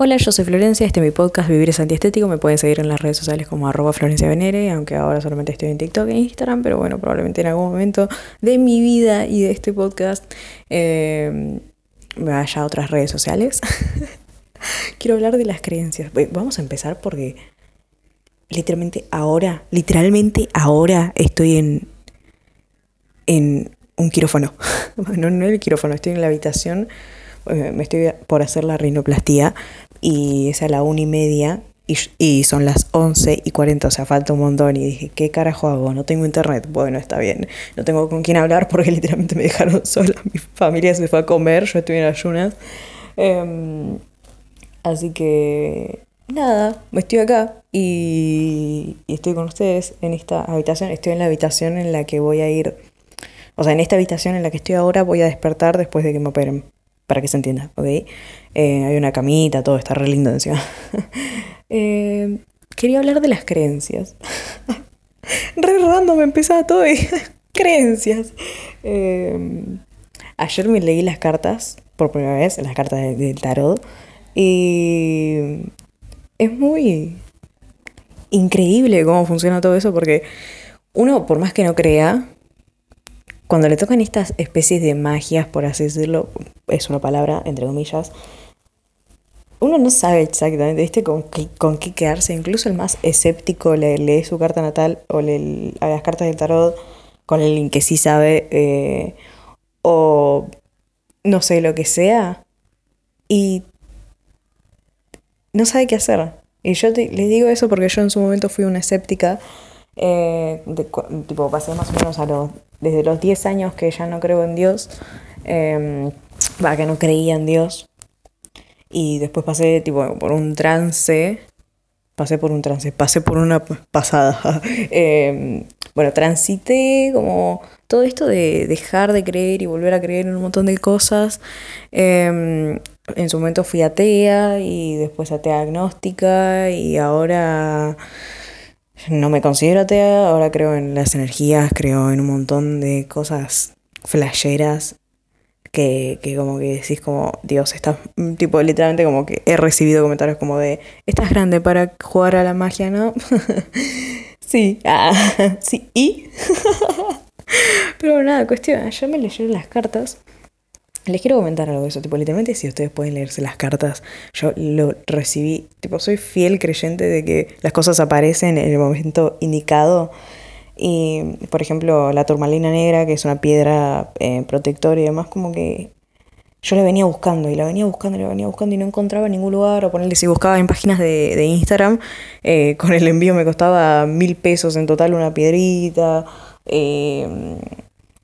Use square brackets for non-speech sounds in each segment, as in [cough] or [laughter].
Hola, yo soy Florencia, este es mi podcast Vivir es Antiestético. Me pueden seguir en las redes sociales como arroba Florencia Venere, aunque ahora solamente estoy en TikTok e Instagram, pero bueno, probablemente en algún momento de mi vida y de este podcast eh, me vaya a otras redes sociales. [laughs] Quiero hablar de las creencias. Vamos a empezar porque literalmente ahora, literalmente ahora estoy en, en un quirófano. [laughs] no, no en el quirófano, estoy en la habitación eh, me estoy por hacer la rinoplastía y es a la una y media y, son las 11 y 40, o sea, falta un montón. Y dije, ¿qué carajo hago? No tengo internet. Bueno, está bien. No tengo con quién hablar porque [laughs] literalmente me dejaron [laughs] sola. Mi familia se fue a comer, yo estoy en ayunas. Em, así que, nada, estoy acá y, y estoy con ustedes en esta habitación. Estoy en la habitación en la que voy a ir. O sea, en esta habitación en la que estoy ahora voy a despertar después de que me operen para que se entienda, ¿ok? Eh, hay una camita, todo está re lindo encima. [laughs] Eh, quería hablar de las creencias. [laughs] re random empezaba todo y [laughs] creencias. Eh, ayer me leí las cartas por primera vez, las cartas del tarot, y es muy increíble cómo funciona todo eso porque uno, por más que no crea, cuando le tocan estas especies de magias, por así decirlo, es una palabra, entre comillas, uno no sabe exactamente. Con, qué, quedarse. Incluso el más escéptico le lee su carta natal o lee a las cartas del tarot con el que sí sabe eh, o no sé, lo que sea y no sabe qué hacer. Y yo le digo eso porque yo en su momento fui una escéptica, eh, tipo pasé más o menos a los desde los 10 años que ya no creo en Dios, eh, que no creía en Dios. Y después pasé tipo por un trance, pasé por un trance, pasé por una pasada. [laughs] Em, bueno, transité como todo esto de dejar de creer y volver a creer en un montón de cosas. Em, en su momento fui atea y después atea agnóstica y ahora no me considero atea, ahora creo en las energías, creo en un montón de cosas flasheras que, que como que decís como, Dios, estás, tipo, literalmente como que he recibido comentarios como de, estás grande para jugar a la magia, ¿no? [laughs] sí, ah, [laughs] sí, ¿y? [laughs] Pero nada, cuestión, yo me leyeron las cartas les quiero comentar algo de eso, tipo, literalmente si ustedes pueden leerse las cartas, yo lo recibí, tipo, soy fiel creyente de que las cosas aparecen en el momento indicado. Y, por ejemplo, la turmalina negra, que es una piedra eh, protectora y demás, como que yo la venía buscando y la venía buscando y la venía buscando y no encontraba en ningún lugar. O ponerle, si buscaba en páginas de, Instagram, eh, con el envío me costaba mil pesos en total una piedrita. Eh,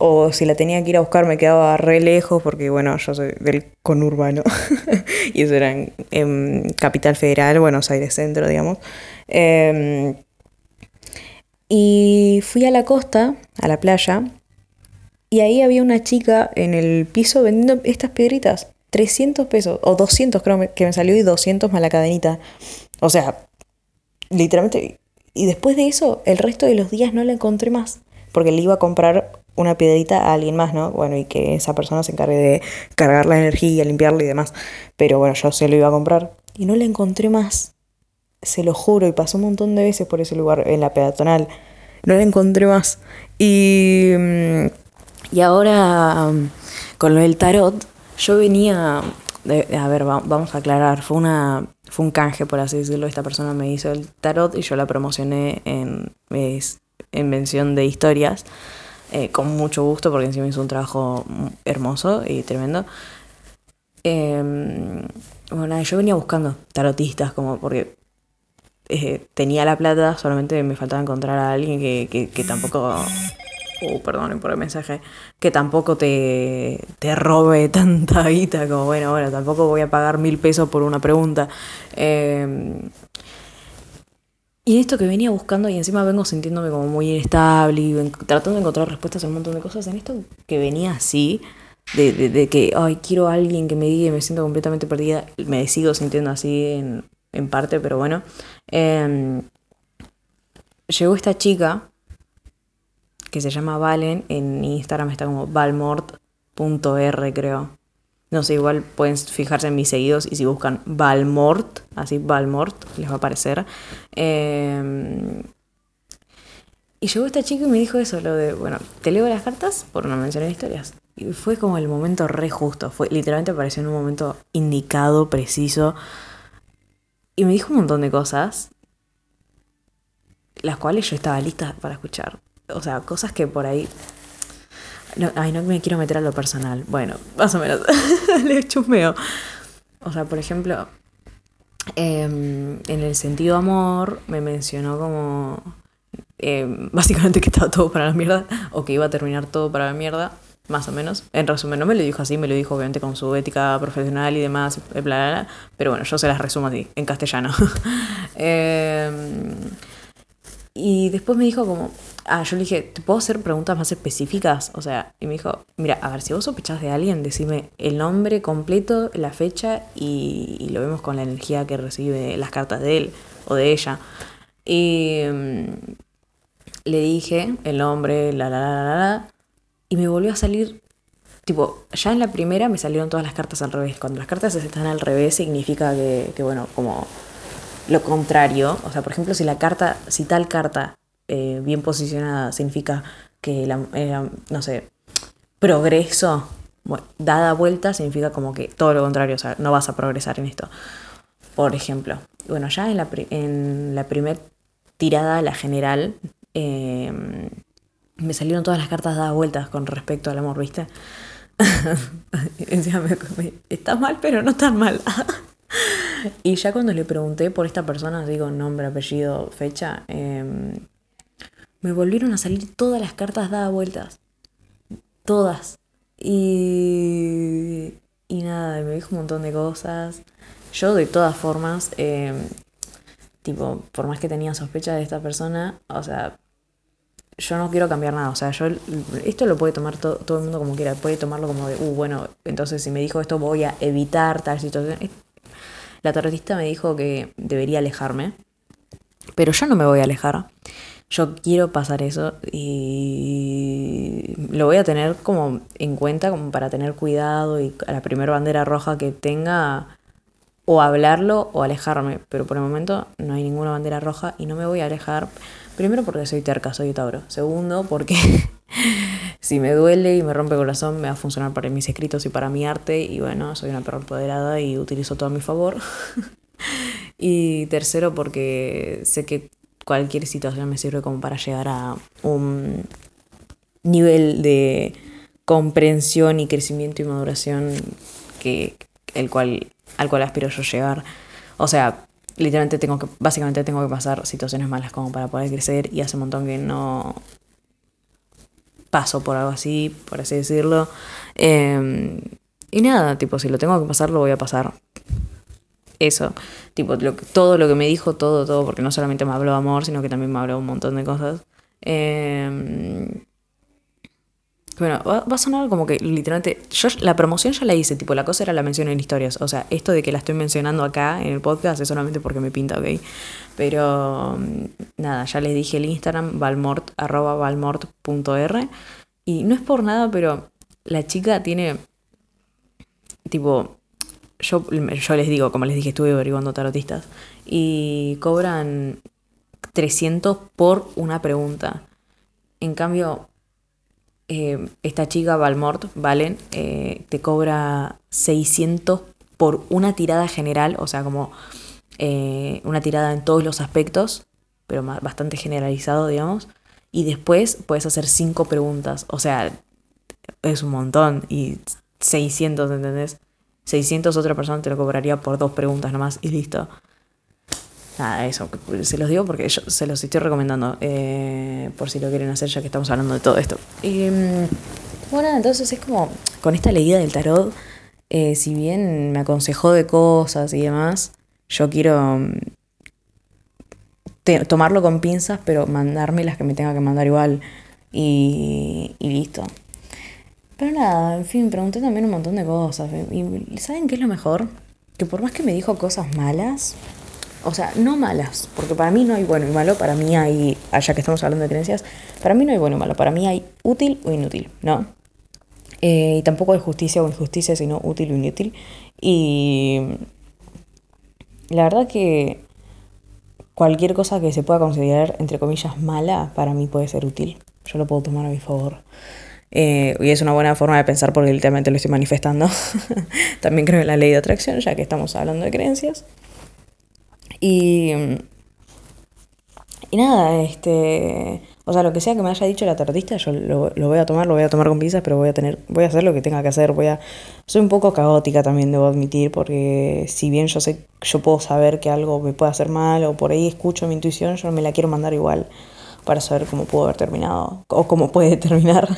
o si la tenía que ir a buscar me quedaba re lejos porque bueno, yo soy del conurbano [laughs] y eso era en, Capital Federal, Buenos Aires Centro, digamos. Em, y fui a la costa, a la playa, y ahí había una chica en el piso vendiendo estas piedritas. 300 pesos, o 200 creo que me salió y 200 más la cadenita. O sea, literalmente. Y después de eso, el resto de los días no la encontré más. Porque le iba a comprar una piedrita a alguien más, ¿no? Bueno, y que esa persona se encargue de cargar la energía, limpiarla y demás. Pero bueno, yo se lo iba a comprar y no la encontré más. Se lo juro, y pasó un montón de veces por ese lugar, en la peatonal. No la encontré más. Y, mm, y ahora, mm, con lo del tarot, yo venía... a ver, vamos a aclarar. Fue, una, fue un canje, por así decirlo. Esta persona me hizo el tarot y yo la promocioné en, en de historias. Eh, con mucho gusto porque encima hizo un trabajo hermoso y tremendo. Em, bueno, yo venía buscando tarotistas como porque eh, tenía la plata, solamente me faltaba encontrar a alguien que, que, tampoco... Uh, perdonen por el mensaje. Que tampoco te, te robe tanta guita como, bueno, bueno, tampoco voy a pagar mil pesos por una pregunta. Eh, y esto que venía buscando y encima vengo sintiéndome como muy inestable y tratando de encontrar respuestas a un montón de cosas, en esto que venía así, de, de, que, ay, quiero a alguien que me diga y me siento completamente perdida, me sigo sintiendo así en, en parte, pero bueno. Em, llegó esta chica que se llama Valen, en Instagram está como valmort.r creo. No sé, igual pueden fijarse en mis seguidos y si buscan Valmort, así Valmort, les va a aparecer. Em, y llegó esta chica y me dijo eso, lo de, bueno, te leo las cartas por una mención de historias. Y fue como el momento re justo, fue, literalmente apareció en un momento indicado, preciso. Y me dijo un montón de cosas, las cuales yo estaba lista para escuchar. O sea, cosas que por ahí no, ay, no me quiero meter a lo personal. Bueno, más o menos. [laughs] Le chusmeo. O sea, por ejemplo, em, en el sentido amor, me mencionó como. Em, básicamente que estaba todo para la mierda. O que iba a terminar todo para la mierda. Más o menos. En resumen, no me lo dijo así, me lo dijo obviamente con su ética profesional y demás. Bla, pero bueno, yo se las resumo así, en castellano. [laughs] eh, y después me dijo como, ah, yo le dije, ¿te puedo hacer preguntas más específicas? O sea, y me dijo, mira, a ver, si vos sospechás de alguien, decime el nombre completo, la fecha y, lo vemos con la energía que recibe las cartas de él o de ella. Y mm, le dije el nombre, la, la, la, la, la, y me volvió a salir, tipo, ya en la primera me salieron todas las cartas al revés. Cuando las cartas están al revés significa que, que bueno, como lo contrario, o sea, por ejemplo, si la carta, si tal carta eh, bien posicionada significa que la, eh, no sé, progreso, bueno, dada vuelta significa como que todo lo contrario, o sea, no vas a progresar en esto. Por ejemplo, bueno, ya en la, en la primera tirada, la general, em, me salieron todas las cartas dadas vueltas con respecto al amor, ¿viste? [laughs] está mal, pero no tan mal. [laughs] y ya cuando le pregunté por esta persona, digo nombre, apellido, fecha, em, me volvieron a salir todas las cartas dadas vueltas. Todas. Y, y nada, me dijo un montón de cosas. Yo de todas formas, em, tipo, por más que tenía sospecha de esta persona, o sea, yo no quiero cambiar nada. O sea, yo esto lo puede tomar todo el mundo como quiera. Puede tomarlo como de, uh, bueno, entonces si me dijo esto voy a evitar tal situación. La tarotista me dijo que debería alejarme, pero yo no me voy a alejar. Yo quiero pasar eso y lo voy a tener como en cuenta como para tener cuidado y a la primera bandera roja que tenga o hablarlo o alejarme, pero por el momento no hay ninguna bandera roja y no me voy a alejar. Primero porque soy terca, soy Tauro. Segundo porque [laughs] si me duele y me rompe el corazón, me va a funcionar para mis escritos y para mi arte. Y bueno, soy una perra empoderada y utilizo todo a mi favor. [laughs] y tercero, porque sé que cualquier situación me sirve como para llegar a un nivel de comprensión y crecimiento y maduración que el cual al cual aspiro yo llegar. O sea, literalmente tengo que básicamente tengo que pasar situaciones malas como para poder crecer y hace un montón que no paso por algo así, por así decirlo. Em, y nada, tipo, si lo tengo que pasar, lo voy a pasar. Eso, tipo, todo lo que me dijo, todo, todo, porque no solamente me habló amor, sino que también me habló un montón de cosas. Eh, bueno, va, a sonar como que literalmente. Yo la promoción ya la hice, tipo, la cosa era la mención en historias. O sea, esto de que la estoy mencionando acá en el podcast es solamente porque me pinta, ¿ok? Pero mm, nada, ya les dije el Instagram, valmort, arroba valmort.r. Y no es por nada, pero la chica tiene. Tipo, yo, yo les digo, como les dije, estuve averiguando tarotistas. Y cobran 300 por una pregunta. En cambio, eh, esta chica Valmort, Valen, eh, te cobra 600 por una tirada general, o sea, como eh, una tirada en todos los aspectos, pero bastante generalizado, digamos. Y después puedes hacer cinco preguntas, o sea, es un montón. Y 600, ¿entendés? 600 otra persona te lo cobraría por dos preguntas nomás y listo. Nada, eso, se los digo porque yo se los estoy recomendando, eh, por si lo quieren hacer ya que estamos hablando de todo esto. Y, mm, bueno, entonces es como, con esta leída del tarot, eh, si bien me aconsejó de cosas y demás, yo quiero mm, tomarlo con pinzas, pero mandarme las que me tenga que mandar igual y, y listo. Pero nada, en fin, pregunté también un montón de cosas. ¿Y saben qué es lo mejor? Que por más que me dijo cosas malas, o sea, no malas, porque para mí no hay bueno y malo, para mí hay, allá que estamos hablando de creencias, para mí no hay bueno y malo, para mí hay útil o inútil, ¿no? Eh, y tampoco es justicia o injusticia, sino útil o inútil. Y la verdad que cualquier cosa que se pueda considerar, entre comillas, mala, para mí puede ser útil. Yo lo puedo tomar a mi favor. Eh, y es una buena forma de pensar porque literalmente lo estoy manifestando. [laughs] También creo en la ley de atracción, ya que estamos hablando de creencias. Y, y nada, este o sea, lo que sea que me haya dicho la tarotista, yo lo, voy a tomar, lo voy a tomar con pinzas, pero voy a tener, voy a hacer lo que tenga que hacer, voy a. Soy un poco caótica también, debo admitir, porque si bien yo sé, yo puedo saber que algo me puede hacer mal, o por ahí escucho mi intuición, yo me la quiero mandar igual para saber cómo pudo haber terminado, o cómo puede terminar.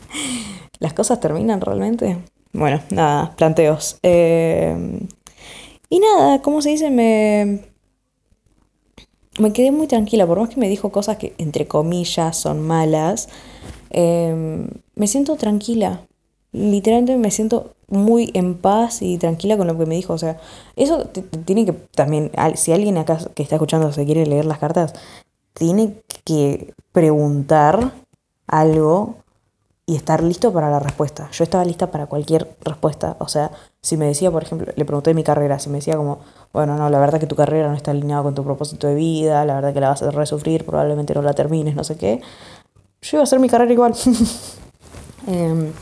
[laughs] ¿Las cosas terminan realmente? Bueno, nada, planteos. Eh, y nada, ¿cómo se dice? Me me quedé muy tranquila, por más que me dijo cosas que entre comillas son malas, em, me siento tranquila. Literalmente me siento muy en paz y tranquila con lo que me dijo. O sea, eso tiene que también, si alguien acá que está escuchando se quiere leer las cartas, tiene que preguntar algo y estar listo para la respuesta. Yo estaba lista para cualquier respuesta. O sea, si me decía, por ejemplo, le pregunté mi carrera, si me decía como, bueno, no, la verdad que tu carrera no está alineada con tu propósito de vida, la verdad que la vas a resufrir, probablemente no la termines, no sé qué, yo iba a hacer mi carrera igual. [laughs] Em,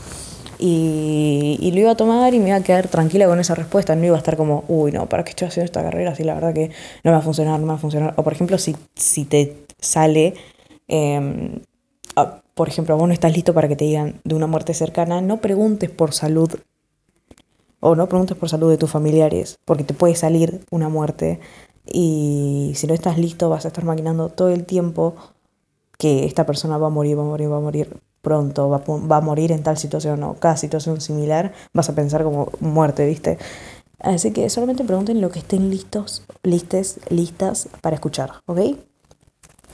y, lo iba a tomar y me iba a quedar tranquila con esa respuesta. No iba a estar como, uy, no, ¿para qué estoy haciendo esta carrera? Si la verdad que no me va a funcionar, no me va a funcionar. O por ejemplo, si, si te sale eh, por ejemplo, vos no estás listo para que te digan de una muerte cercana, no preguntes por salud o no preguntes por salud de tus familiares, porque te puede salir una muerte y si no estás listo vas a estar maquinando todo el tiempo que esta persona va a morir, va a morir, va a morir pronto, va, a morir en tal situación o cada situación similar, vas a pensar como muerte, ¿viste? Así que solamente pregunten lo que estén listos, listes, listas para escuchar, ¿ok?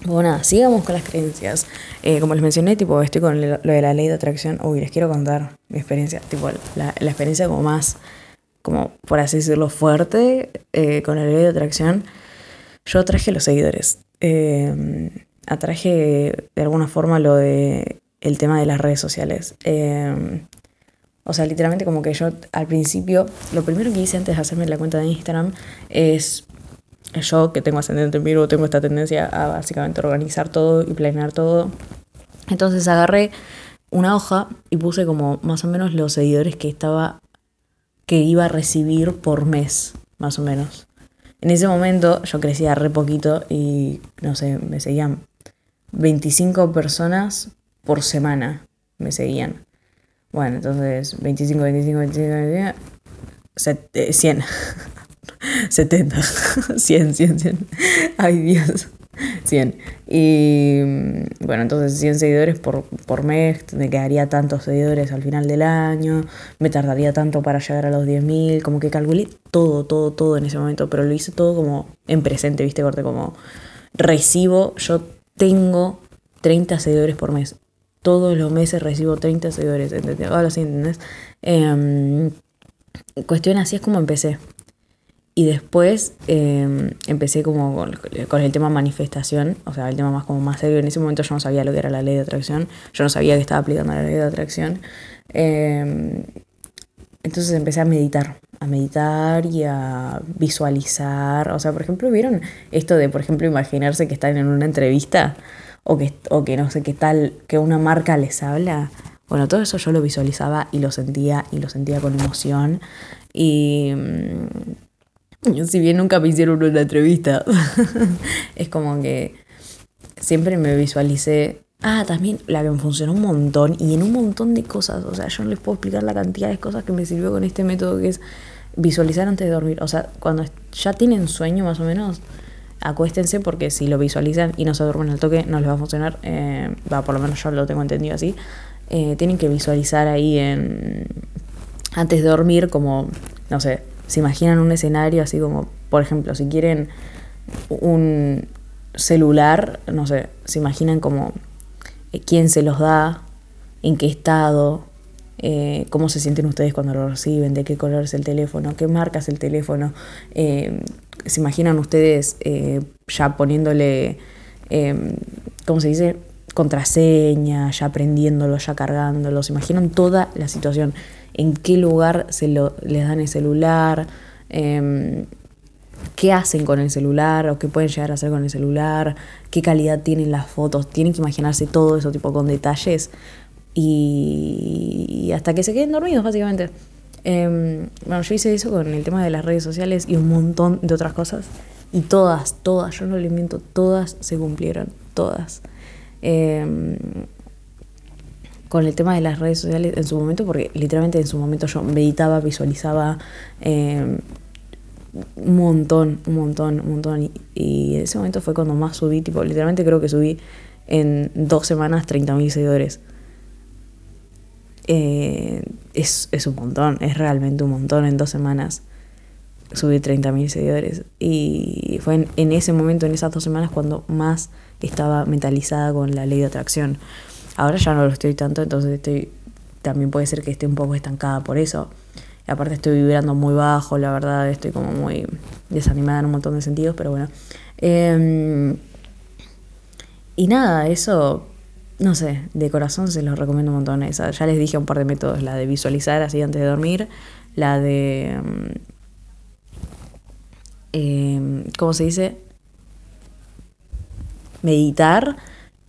Bueno, sigamos con las creencias. Eh, como les mencioné, tipo, estoy con lo de la ley de atracción. Uy, les quiero contar mi experiencia, tipo, la, experiencia como más, como por así decirlo, fuerte eh, con la ley de atracción. Yo atraje los seguidores. Eh, atraje de alguna forma lo de el tema de las redes sociales. o sea, literalmente como que yo al principio, lo primero que hice antes de hacerme la cuenta de Instagram es yo que tengo ascendente en Virgo tengo esta tendencia a básicamente organizar todo y planear todo. Entonces agarré una hoja y puse como más o menos los seguidores que estaba que iba a recibir por mes, más o menos. En ese momento yo crecía re poquito y no sé, me seguían 25 personas por semana me seguían. Bueno, entonces 25, 25, 25, 25 100. 70, 100, 100, 100. Ay Dios, 100. Y mm, bueno, entonces 100 seguidores por, por mes, me quedaría tantos seguidores al final del año, me tardaría tanto para llegar a los 10.000, como que calculé todo, todo, todo en ese momento, pero lo hice todo como en presente, viste, corte, como recibo, yo tengo 30 seguidores por mes. Todos los meses recibo 30 seguidores, ¿entendés? Ahora sí, ¿entendés? Eh, cuestión así es como empecé. Y después em, empecé como con, el tema manifestación, o sea, el tema más como más serio. En ese momento yo no sabía lo que era la ley de atracción, yo no sabía que estaba aplicando la ley de atracción. Em, entonces empecé a meditar, a meditar y a visualizar. O sea, por ejemplo, ¿vieron esto de, por ejemplo, imaginarse que están en una entrevista o que, o que no sé qué tal, que una marca les habla? Bueno, todo eso yo lo visualizaba y lo sentía y lo sentía con emoción. Y [laughs] si bien nunca me hicieron una entrevista, [laughs] es como que siempre me visualicé. Ah, también la que me funcionó un montón y en un montón de cosas. O sea, yo no les puedo explicar la cantidad de cosas que me sirvió con este método que es visualizar antes de dormir. O sea, cuando ya tienen sueño más o menos, acuéstense porque si lo visualizan y no se duermen al toque, no les va a funcionar. Eh, por lo menos yo lo tengo entendido así. Eh, tienen que visualizar ahí en antes de dormir como, no sé, se imaginan un escenario así como, por ejemplo, si quieren un celular, no sé, se imaginan como eh, quién se los da, en qué estado, eh, cómo se sienten ustedes cuando lo reciben, de qué color es el teléfono, qué marca es el teléfono. Eh, se imaginan ustedes ya poniéndole, ¿cómo se dice? contraseña, ya aprendiéndolos, ya cargándolos. Imaginan toda la situación, en qué lugar se lo, les dan el celular, em, qué hacen con el celular o qué pueden llegar a hacer con el celular, qué calidad tienen las fotos. Tienen que imaginarse todo eso tipo con detalles y, hasta que se queden dormidos básicamente. Em, bueno, yo hice eso con el tema de las redes sociales y un montón de otras cosas. Y todas, todas, yo no le miento, todas se cumplieron, todas. Em, con el tema de las redes sociales en su momento, porque literalmente en su momento yo meditaba, visualizaba em, un montón, un montón, un montón. Y, en ese momento fue cuando más subí, tipo, literalmente creo que subí en dos semanas 30.000 seguidores. Eh, es, es, un montón, es realmente un montón en dos semanas subí 30.000 seguidores. Y fue en, ese momento, en esas dos semanas, cuando más estaba mentalizada con la ley de atracción. Ahora ya no lo estoy tanto, entonces estoy también puede ser que esté un poco estancada por eso. Aparte estoy vibrando muy bajo, la verdad, estoy como muy desanimada en un montón de sentidos, pero bueno. Eh, y nada, eso no sé, de corazón se los recomiendo un montón. Esa. Ya les dije un par de métodos, la de visualizar así antes de dormir, la de... Eh, ¿Cómo se dice? Meditar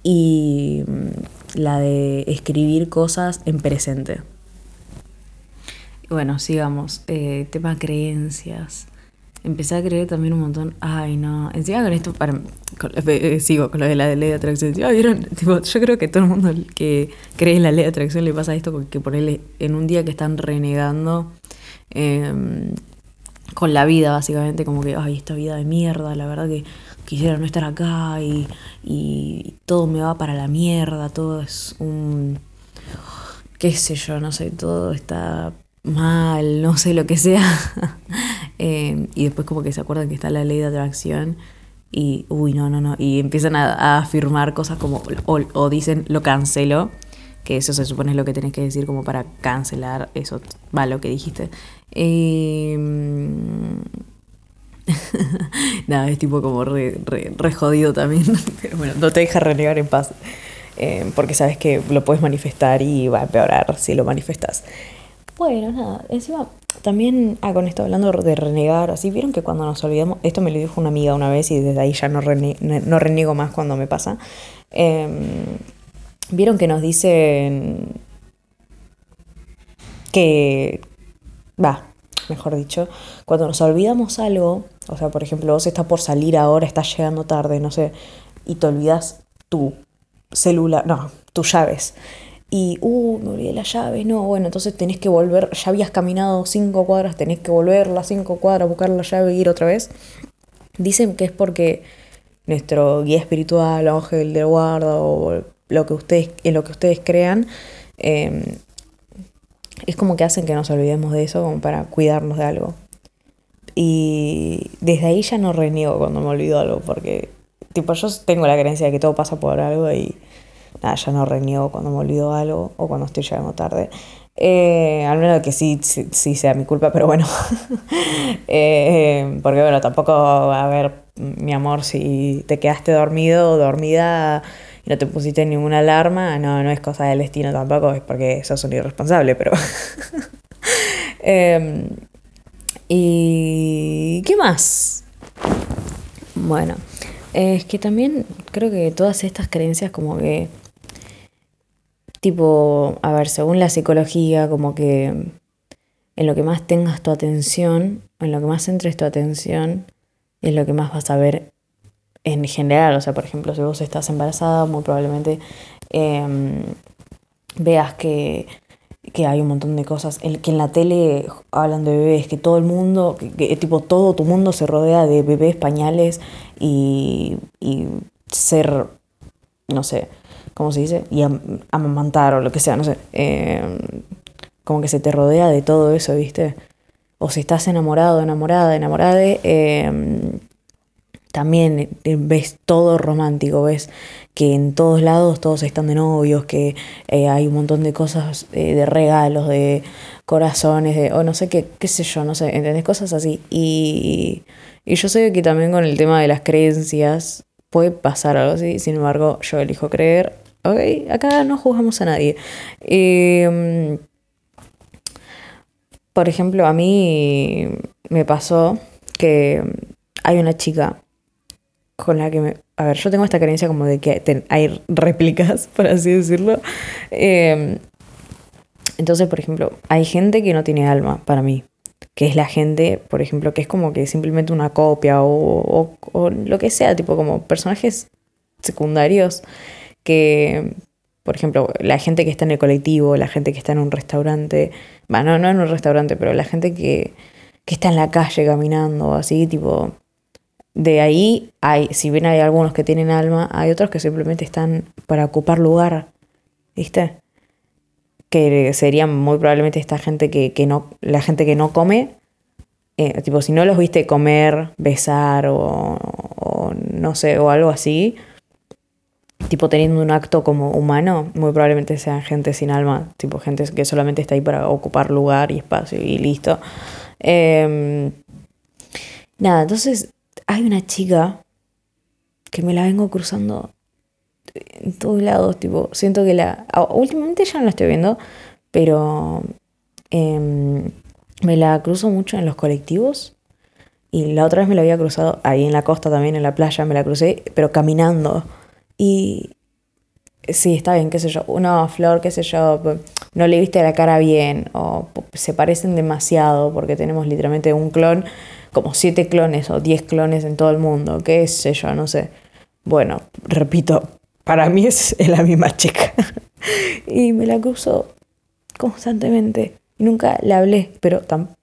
y la de escribir cosas en presente. Bueno, sigamos. Eh, tema creencias empecé a creer también un montón. Ay, no. Encima con esto, para, eh, sigo con lo de la ley de atracción. ¿vieron? [laughs] yo creo que todo el mundo que cree en la ley de atracción le pasa esto porque ponerle en un día que están renegando em, con la vida, básicamente, como que, ay, esta vida de mierda, la verdad que quisiera no estar acá y, y todo me va para la mierda, todo es un qué sé yo, no sé, todo está mal, no sé lo que sea. [laughs] Eh, y después como que se acuerdan que está la ley de atracción y, uy, no, no, no. Y empiezan a, afirmar cosas como, o, dicen, lo cancelo, que eso se supone es lo que tenés que decir como para cancelar eso, va, lo que dijiste. Eh, [laughs] Nada, es tipo como re, re, jodido también, [laughs] pero bueno, no te deja renegar en paz. Eh, porque sabes que lo puedes manifestar y va a empeorar si lo manifestas. Bueno, nada, encima también, ah, con esto hablando de renegar, así, vieron que cuando nos olvidamos, esto me lo dijo una amiga una vez y desde ahí ya no, no reniego más cuando me pasa. Em, vieron que nos dicen que, va, mejor dicho, cuando nos olvidamos algo, o sea, por ejemplo, vos estás por salir ahora, estás llegando tarde, no sé, y te olvidas tu celular, no, tus llaves y, uh, me olvidé las llaves, no, bueno, entonces tenés que volver, ya habías caminado cinco cuadras, tenés que volver las cinco cuadras, buscar la llave e ir otra vez. Dicen que es porque nuestro guía espiritual, ángel de guarda o lo que ustedes, en lo que ustedes crean, em, es como que hacen que nos olvidemos de eso como para cuidarnos de algo. Y desde ahí ya no reniego cuando me olvido algo, porque tipo yo tengo la creencia de que todo pasa por algo y nada, ya no reniego cuando me olvido algo o cuando estoy llegando tarde. Eh, al menos que sí, sí, sea mi culpa, pero bueno. [laughs] Eh, porque bueno, tampoco, a ver, mi amor, si te quedaste dormido o dormida y no te pusiste ninguna alarma, no, no es cosa del destino tampoco, es porque sos un irresponsable, pero... [laughs] Em, ¿Y qué más? Bueno, es que también creo que todas estas creencias como que Tipo, a ver, según la psicología, como que en lo que más tengas tu atención, en lo que más centres tu atención, es lo que más vas a ver en general. O sea, por ejemplo, si vos estás embarazada, muy probablemente em, veas que, hay un montón de cosas. Que en la tele hablan de bebés, que todo el mundo, que, tipo todo tu mundo se rodea de bebés, pañales y, y ser, no sé, ¿cómo se dice? Y amamantar o lo que sea, no sé. Em, como que se te rodea de todo eso, ¿viste? O si estás enamorado, enamorada, enamorada, eh, también ves todo romántico, ves que en todos lados todos están de novios, que eh, hay un montón de cosas, eh, de regalos, de corazones, de, o no sé qué, qué sé yo, no sé, ¿entendés? Cosas así. Y, y yo sé que también con el tema de las creencias puede pasar algo así, sin embargo yo elijo creer ¿ok? Acá no juzgamos a nadie. Em, por ejemplo, a mí me pasó que hay una chica con la que me... A ver, yo tengo esta creencia como de que hay réplicas, [laughs] por así decirlo. Em, entonces, por ejemplo, hay gente que no tiene alma para mí. Que es la gente, por ejemplo, que es como que simplemente una copia o, o lo que sea, tipo como personajes secundarios que, por ejemplo, la gente que está en el colectivo, la gente que está en un restaurante, bueno, no en un restaurante, pero la gente que, que está en la calle caminando, así, tipo, de ahí hay, si bien hay algunos que tienen alma, hay otros que simplemente están para ocupar lugar, ¿viste? Que serían muy probablemente esta gente que, que no, la gente que no come, eh, tipo, si no los viste comer, besar o, no sé, o algo así, tipo teniendo un acto como humano, muy probablemente sean gente sin alma, tipo gente que solamente está ahí para ocupar lugar y espacio y listo. Em, nada, entonces hay una chica que me la vengo cruzando en todos lados, tipo, siento que la... Últimamente ya no la estoy viendo, pero em, me la cruzo mucho en los colectivos. Y la otra vez me la había cruzado ahí en la costa también, en la playa, me la crucé, pero caminando. Y sí, está bien, qué sé yo, una flor, qué sé yo, no le viste la cara bien o se parecen demasiado porque tenemos literalmente un clon, como siete clones o diez clones en todo el mundo, qué sé yo, no sé. Bueno, repito, para mí es la misma chica. [laughs] y me la cruzo constantemente. Nunca la hablé, pero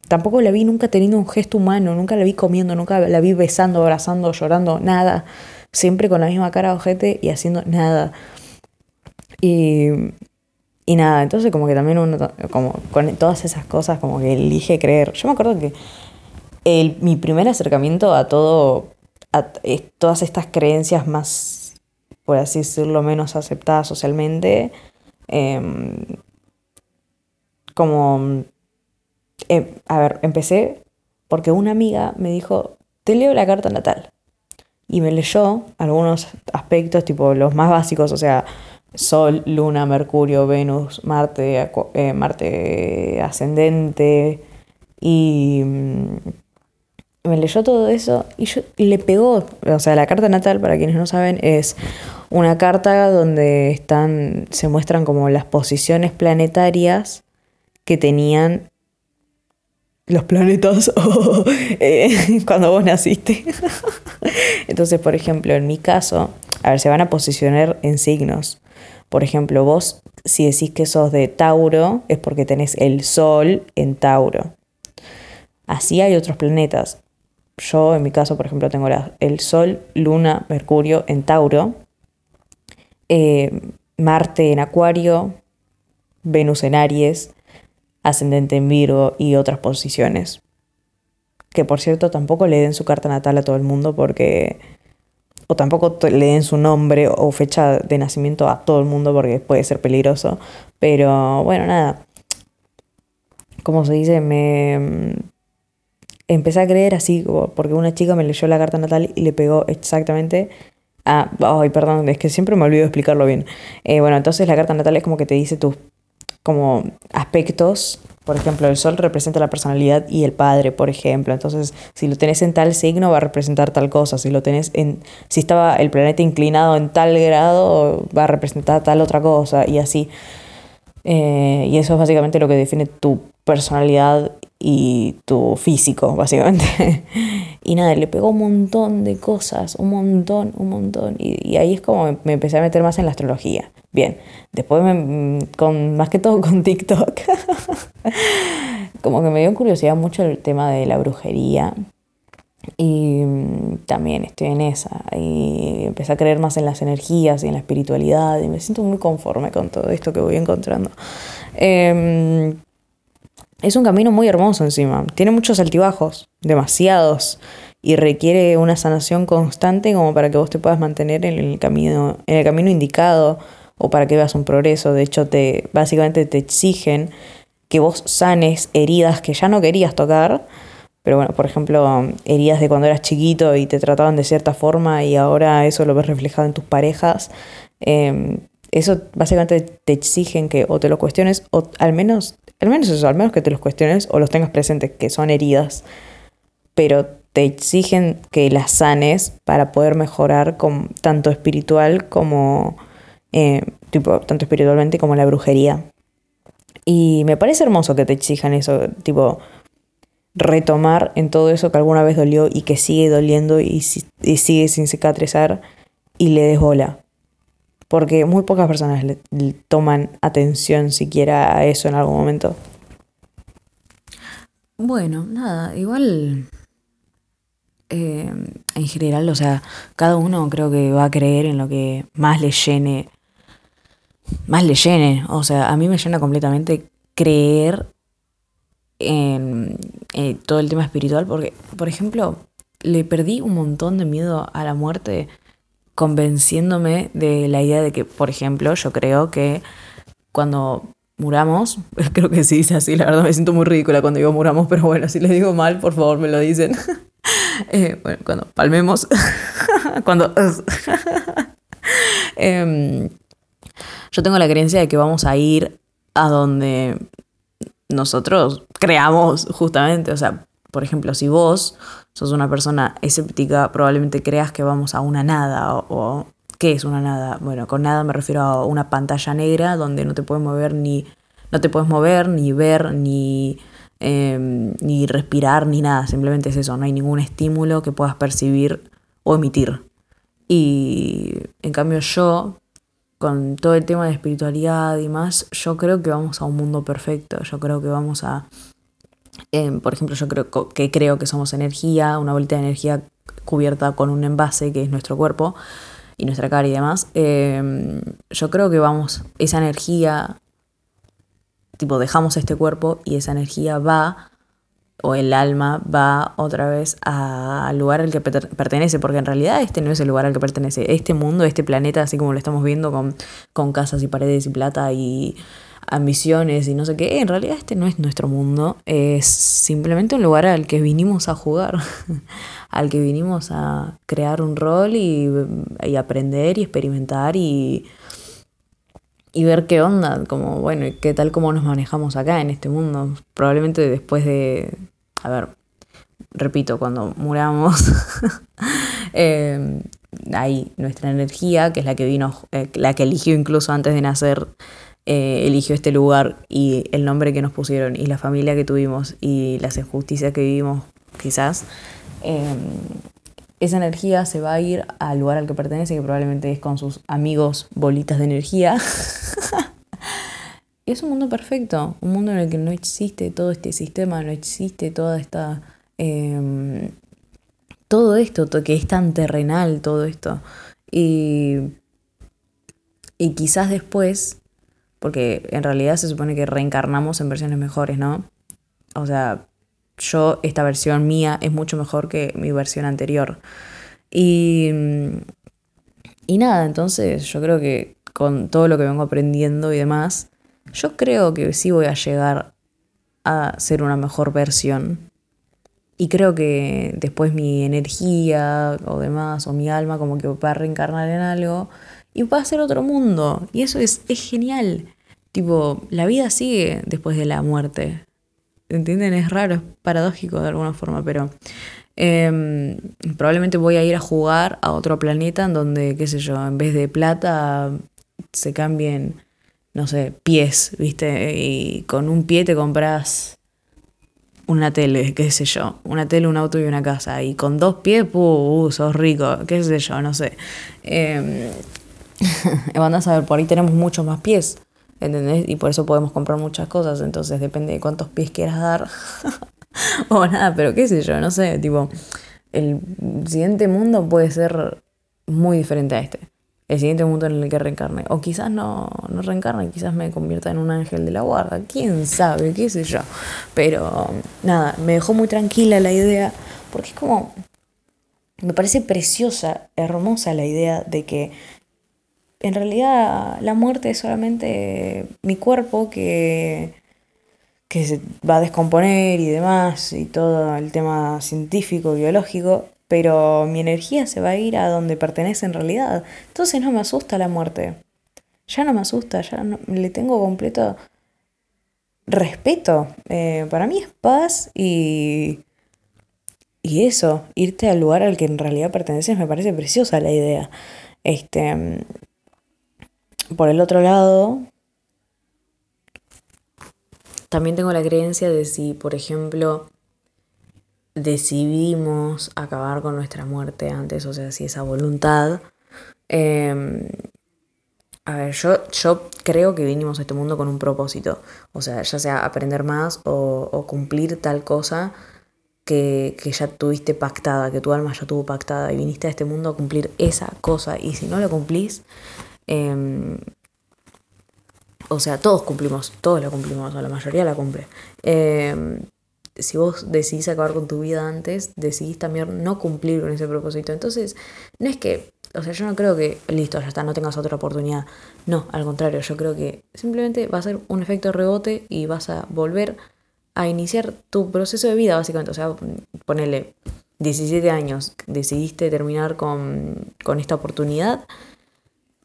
tampoco la vi nunca teniendo un gesto humano, nunca la vi comiendo, nunca la vi besando, abrazando, llorando, nada siempre con la misma cara de ojete y haciendo nada. Y, y nada, entonces como que también uno, como con todas esas cosas, como que elige creer. Yo me acuerdo que mi primer acercamiento a todo, a todas estas creencias más, por así decirlo, menos aceptadas socialmente, em, como, em, a ver, empecé porque una amiga me dijo, te leo la carta natal y me leyó algunos aspectos, tipo los más básicos, o sea, Sol, Luna, Mercurio, Venus, Marte, eh, Marte ascendente, y mm, me leyó todo eso y, yo, le pegó, o sea, la carta natal, para quienes no saben, es una carta donde están, se muestran como las posiciones planetarias que tenían los planetas [laughs] eh, cuando vos naciste. [laughs] Entonces, por ejemplo, en mi caso, a ver, se van a posicionar en signos. Por ejemplo, vos si decís que sos de Tauro es porque tenés el Sol en Tauro. Así hay otros planetas. Yo en mi caso, por ejemplo, tengo el Sol, Luna, Mercurio en Tauro, eh, Marte en Acuario, Venus en Aries, ascendente en Virgo y otras posiciones. Que por cierto tampoco le den su carta natal a todo el mundo porque... O tampoco le den su nombre o fecha de nacimiento a todo el mundo porque puede ser peligroso. Pero bueno, nada. Como se dice, me empecé a creer así, porque una chica me leyó la carta natal y le pegó exactamente a... Ay, perdón, es que siempre me olvido explicarlo bien. Eh, bueno, entonces la carta natal es como que te dice tus como aspectos. Por ejemplo, el sol representa la personalidad y el padre, por ejemplo. Entonces, si lo tenés en tal signo, va a representar tal cosa. Si lo tenés en. Si estaba el planeta inclinado en tal grado, va a representar tal otra cosa. Y así. Eh, y eso es básicamente lo que define tu personalidad y tu físico, [laughs] básicamente. y nada, le pegó un montón de cosas, un montón, un montón. Y, ahí es como me empecé a meter más en la astrología. Bien, después me, con, más que todo con TikTok, [laughs] como que me dio curiosidad mucho el tema de la brujería. Y mm, también estoy en esa. Y empecé a creer más en las energías y en la espiritualidad. Y me siento muy conforme con todo esto que voy encontrando. Em, es un camino muy hermoso encima. Tiene muchos altibajos, demasiados. Y requiere una sanación constante como para que vos te puedas mantener en el camino, en el camino indicado o para que veas un progreso. De hecho, te, básicamente te exigen que vos sanes heridas que ya no querías tocar. Pero bueno, por ejemplo, heridas de cuando eras chiquito y te trataban de cierta forma y ahora eso lo ves reflejado en tus parejas. Em, eso básicamente te exigen que o te lo cuestiones o al menos, al menos eso, al menos que te los cuestiones o los tengas presentes, que son heridas, pero te exigen que las sanes para poder mejorar con, tanto espiritual como, eh, tipo, tanto espiritualmente como la brujería. Y me parece hermoso que te exijan eso, tipo, retomar en todo eso que alguna vez dolió y que sigue doliendo y, y sigue sin cicatrizar y le des bola porque muy pocas personas le, toman atención siquiera a eso en algún momento. Bueno, nada, igual eh, en general, o sea, cada uno creo que va a creer en lo que más le llene, más le llene, o sea, a mí me llena completamente creer en, en todo el tema espiritual, porque, por ejemplo, le perdí un montón de miedo a la muerte convenciéndome de la idea de que, por ejemplo, yo creo que cuando muramos, [laughs] creo que sí dice así, la verdad me siento muy ridícula cuando digo muramos, pero bueno, si les digo mal, por favor me lo dicen. [laughs] Eh, bueno, cuando palmemos, [laughs] cuando... Em, yo tengo la creencia de que vamos a ir a donde nosotros creamos justamente, o sea, por ejemplo, si vos sos una persona escéptica, probablemente creas que vamos a una nada o, ¿qué es una nada? Bueno, con nada me refiero a una pantalla negra donde no te puedes mover ni no te puedes mover ni ver ni em, ni respirar ni nada, simplemente es eso, no hay ningún estímulo que puedas percibir o emitir. Y en cambio yo con todo el tema de espiritualidad y más, yo creo que vamos a un mundo perfecto, yo creo que vamos a Em, por ejemplo, yo creo que creo que somos energía, una bolita de energía cubierta con un envase que es nuestro cuerpo y nuestra cara y demás. Em, yo creo que vamos, esa energía, tipo, dejamos este cuerpo y esa energía va, o el alma va otra vez al lugar al que pertenece, porque en realidad este no es el lugar al que pertenece. Este mundo, este planeta, así como lo estamos viendo con, con casas y paredes y plata y ambiciones y no sé qué. En realidad este no es nuestro mundo, es simplemente un lugar al que vinimos a jugar, [laughs] al que vinimos a crear un rol y, aprender y experimentar y, y ver qué onda, como bueno, qué tal como nos manejamos acá en este mundo. Probablemente después de, a ver, repito, cuando muramos, [laughs] eh, ahí nuestra energía, que es la que vino, eh, la que eligió incluso antes de nacer, eh, eligió este lugar y el nombre que nos pusieron y la familia que tuvimos y las injusticias que vivimos quizás, em, esa energía se va a ir al lugar al que pertenece, que probablemente es con sus amigos bolitas de energía. [laughs] es un mundo perfecto, un mundo en el que no existe todo este sistema, no existe toda esta... Em, todo esto, que es tan terrenal, todo esto. Y, y quizás después porque en realidad se supone que reencarnamos en versiones mejores, ¿no? O sea, yo, esta versión mía es mucho mejor que mi versión anterior. Y, y nada, entonces yo creo que con todo lo que vengo aprendiendo y demás, yo creo que sí voy a llegar a ser una mejor versión. Y creo que después mi energía o demás, o mi alma, como que va a reencarnar en algo y va a ser otro mundo. Y eso es, es genial. Tipo, la vida sigue después de la muerte. ¿Entienden? Es raro, es paradójico de alguna forma, pero em, probablemente voy a ir a jugar a otro planeta en donde, qué sé yo, en vez de plata se cambien, no sé, pies, ¿viste? Y con un pie te compras una tele, qué sé yo, una tele, un auto y una casa. Y con dos pies, uh, sos rico, qué sé yo, no sé. Eh, [laughs] van a saber, por ahí tenemos muchos más pies. ¿entendés? Y por eso podemos comprar muchas cosas, entonces depende de cuántos pies quieras dar. [laughs] o nada, pero qué sé yo, no sé, tipo, el siguiente mundo puede ser muy diferente a este. El siguiente mundo en el que reencarne. O quizás no, no reencarne, quizás me convierta en un ángel de la guarda. Quién sabe, qué sé yo. Pero nada, me dejó muy tranquila la idea. Porque es como. Me parece preciosa, hermosa la idea de que en realidad la muerte es solamente mi cuerpo que, que se va a descomponer y demás, y todo el tema científico, biológico, pero mi energía se va a ir a donde pertenece en realidad. Entonces no me asusta la muerte. ya no me asusta, ya le tengo completo respeto. Eh, para mí es paz y, y eso, irte al lugar al que en realidad perteneces, me parece preciosa la idea. Este, por el otro lado, también tengo la creencia de si, por ejemplo, decidimos acabar con nuestra muerte antes, o sea, si esa voluntad... Em, a ver, yo, yo creo que vinimos a este mundo con un propósito, o sea, ya sea aprender más o, cumplir tal cosa que, ya tuviste pactada, que tu alma ya tuvo pactada y viniste a este mundo a cumplir esa cosa y si no lo cumplís, em, o sea, todos cumplimos, todos la cumplimos, o la mayoría la cumple. Em, si vos decidís acabar con tu vida antes, decidís también no cumplir con ese propósito. Entonces, no es que, o sea, yo no creo que, listo, ya está, no tengas otra oportunidad. No, al contrario, yo creo que simplemente va a ser un efecto rebote y vas a volver a iniciar tu proceso de vida, básicamente. O sea, ponele 17 años, decidiste terminar con, con esta oportunidad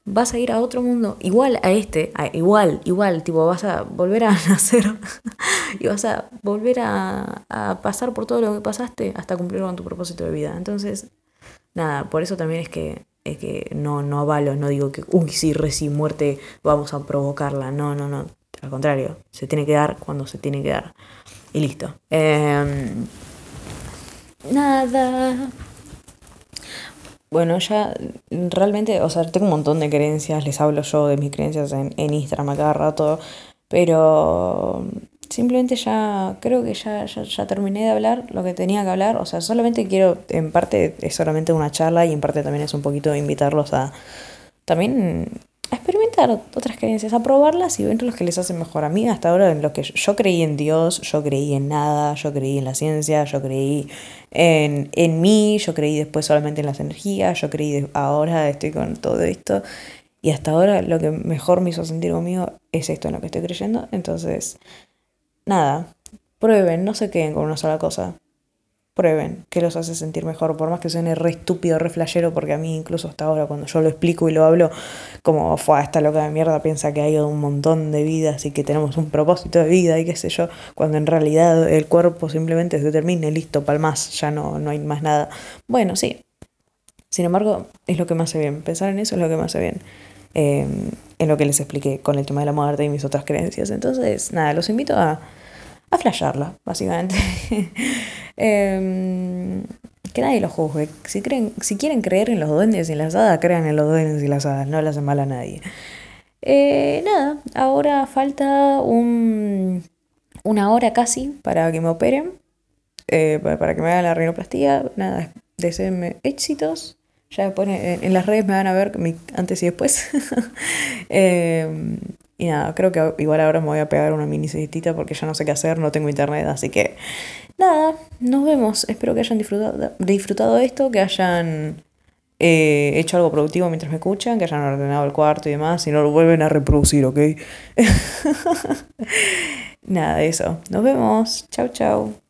vas a ir a otro mundo, igual a este, igual, igual, tipo, vas a volver a [laughs] nacer y vas a volver a, pasar por todo lo que pasaste hasta cumplir con tu propósito de vida. Entonces, nada, por eso también es que, es que no, no avalo, no digo que, uy, sí, reci muerte, vamos a provocarla. No, no, no. Al contrario, se tiene que dar cuando se tiene que dar. Y listo. Em, nada. Bueno, ya realmente, o sea, tengo un montón de creencias, les hablo yo de mis creencias en, en Instagram a cada rato, pero simplemente ya creo que ya, ya, terminé de hablar lo que tenía que hablar, o sea, solamente quiero, en parte es solamente una charla y en parte también es un poquito invitarlos a también experimentar otras creencias, a probarlas y ver los que les hacen mejor. A mí hasta ahora en lo que yo, creí en Dios, yo creí en nada, yo creí en la ciencia, yo creí en, en mí, yo creí después solamente en las energías, yo creí ahora estoy con todo esto. Y hasta ahora lo que mejor me hizo sentir conmigo es esto en lo que estoy creyendo. Entonces, nada, prueben, no se queden con una sola cosa prueben qué los hace sentir mejor, por más que suene re estúpido, re flashero, porque a mí incluso hasta ahora cuando yo lo explico y lo hablo, como fue esta loca de mierda piensa que hay un montón de vidas y que tenemos un propósito de vida y qué sé yo, cuando en realidad el cuerpo simplemente se termina y listo, palmas, ya no, no hay más nada. Bueno, sí. Sin embargo, es lo que me hace bien. Pensar en eso es lo que me hace bien. Em, en lo que les expliqué con el tema de la muerte y mis otras creencias. Entonces, nada, los invito a a flashearla, básicamente. [laughs] Em, que nadie lo juzgue. Si, creen, si quieren creer en los duendes y en las hadas, crean en los duendes y las hadas, no le hacen mal a nadie. Eh, nada, ahora falta un, una hora casi para que me operen, eh, para que me hagan la rinoplastía. Nada, deseenme éxitos. Ya después en, las redes me van a ver antes y después. [laughs] Em, y nada, creo que igual ahora me voy a pegar una mini siestita porque ya no sé qué hacer, no tengo internet, así que nada, nos vemos. Espero que hayan disfrutado, disfrutado esto, que hayan eh, hecho algo productivo mientras me escuchan, que hayan ordenado el cuarto y demás, y no lo vuelven a reproducir, ¿ok? [laughs] nada, eso. Nos vemos. Chau, chau.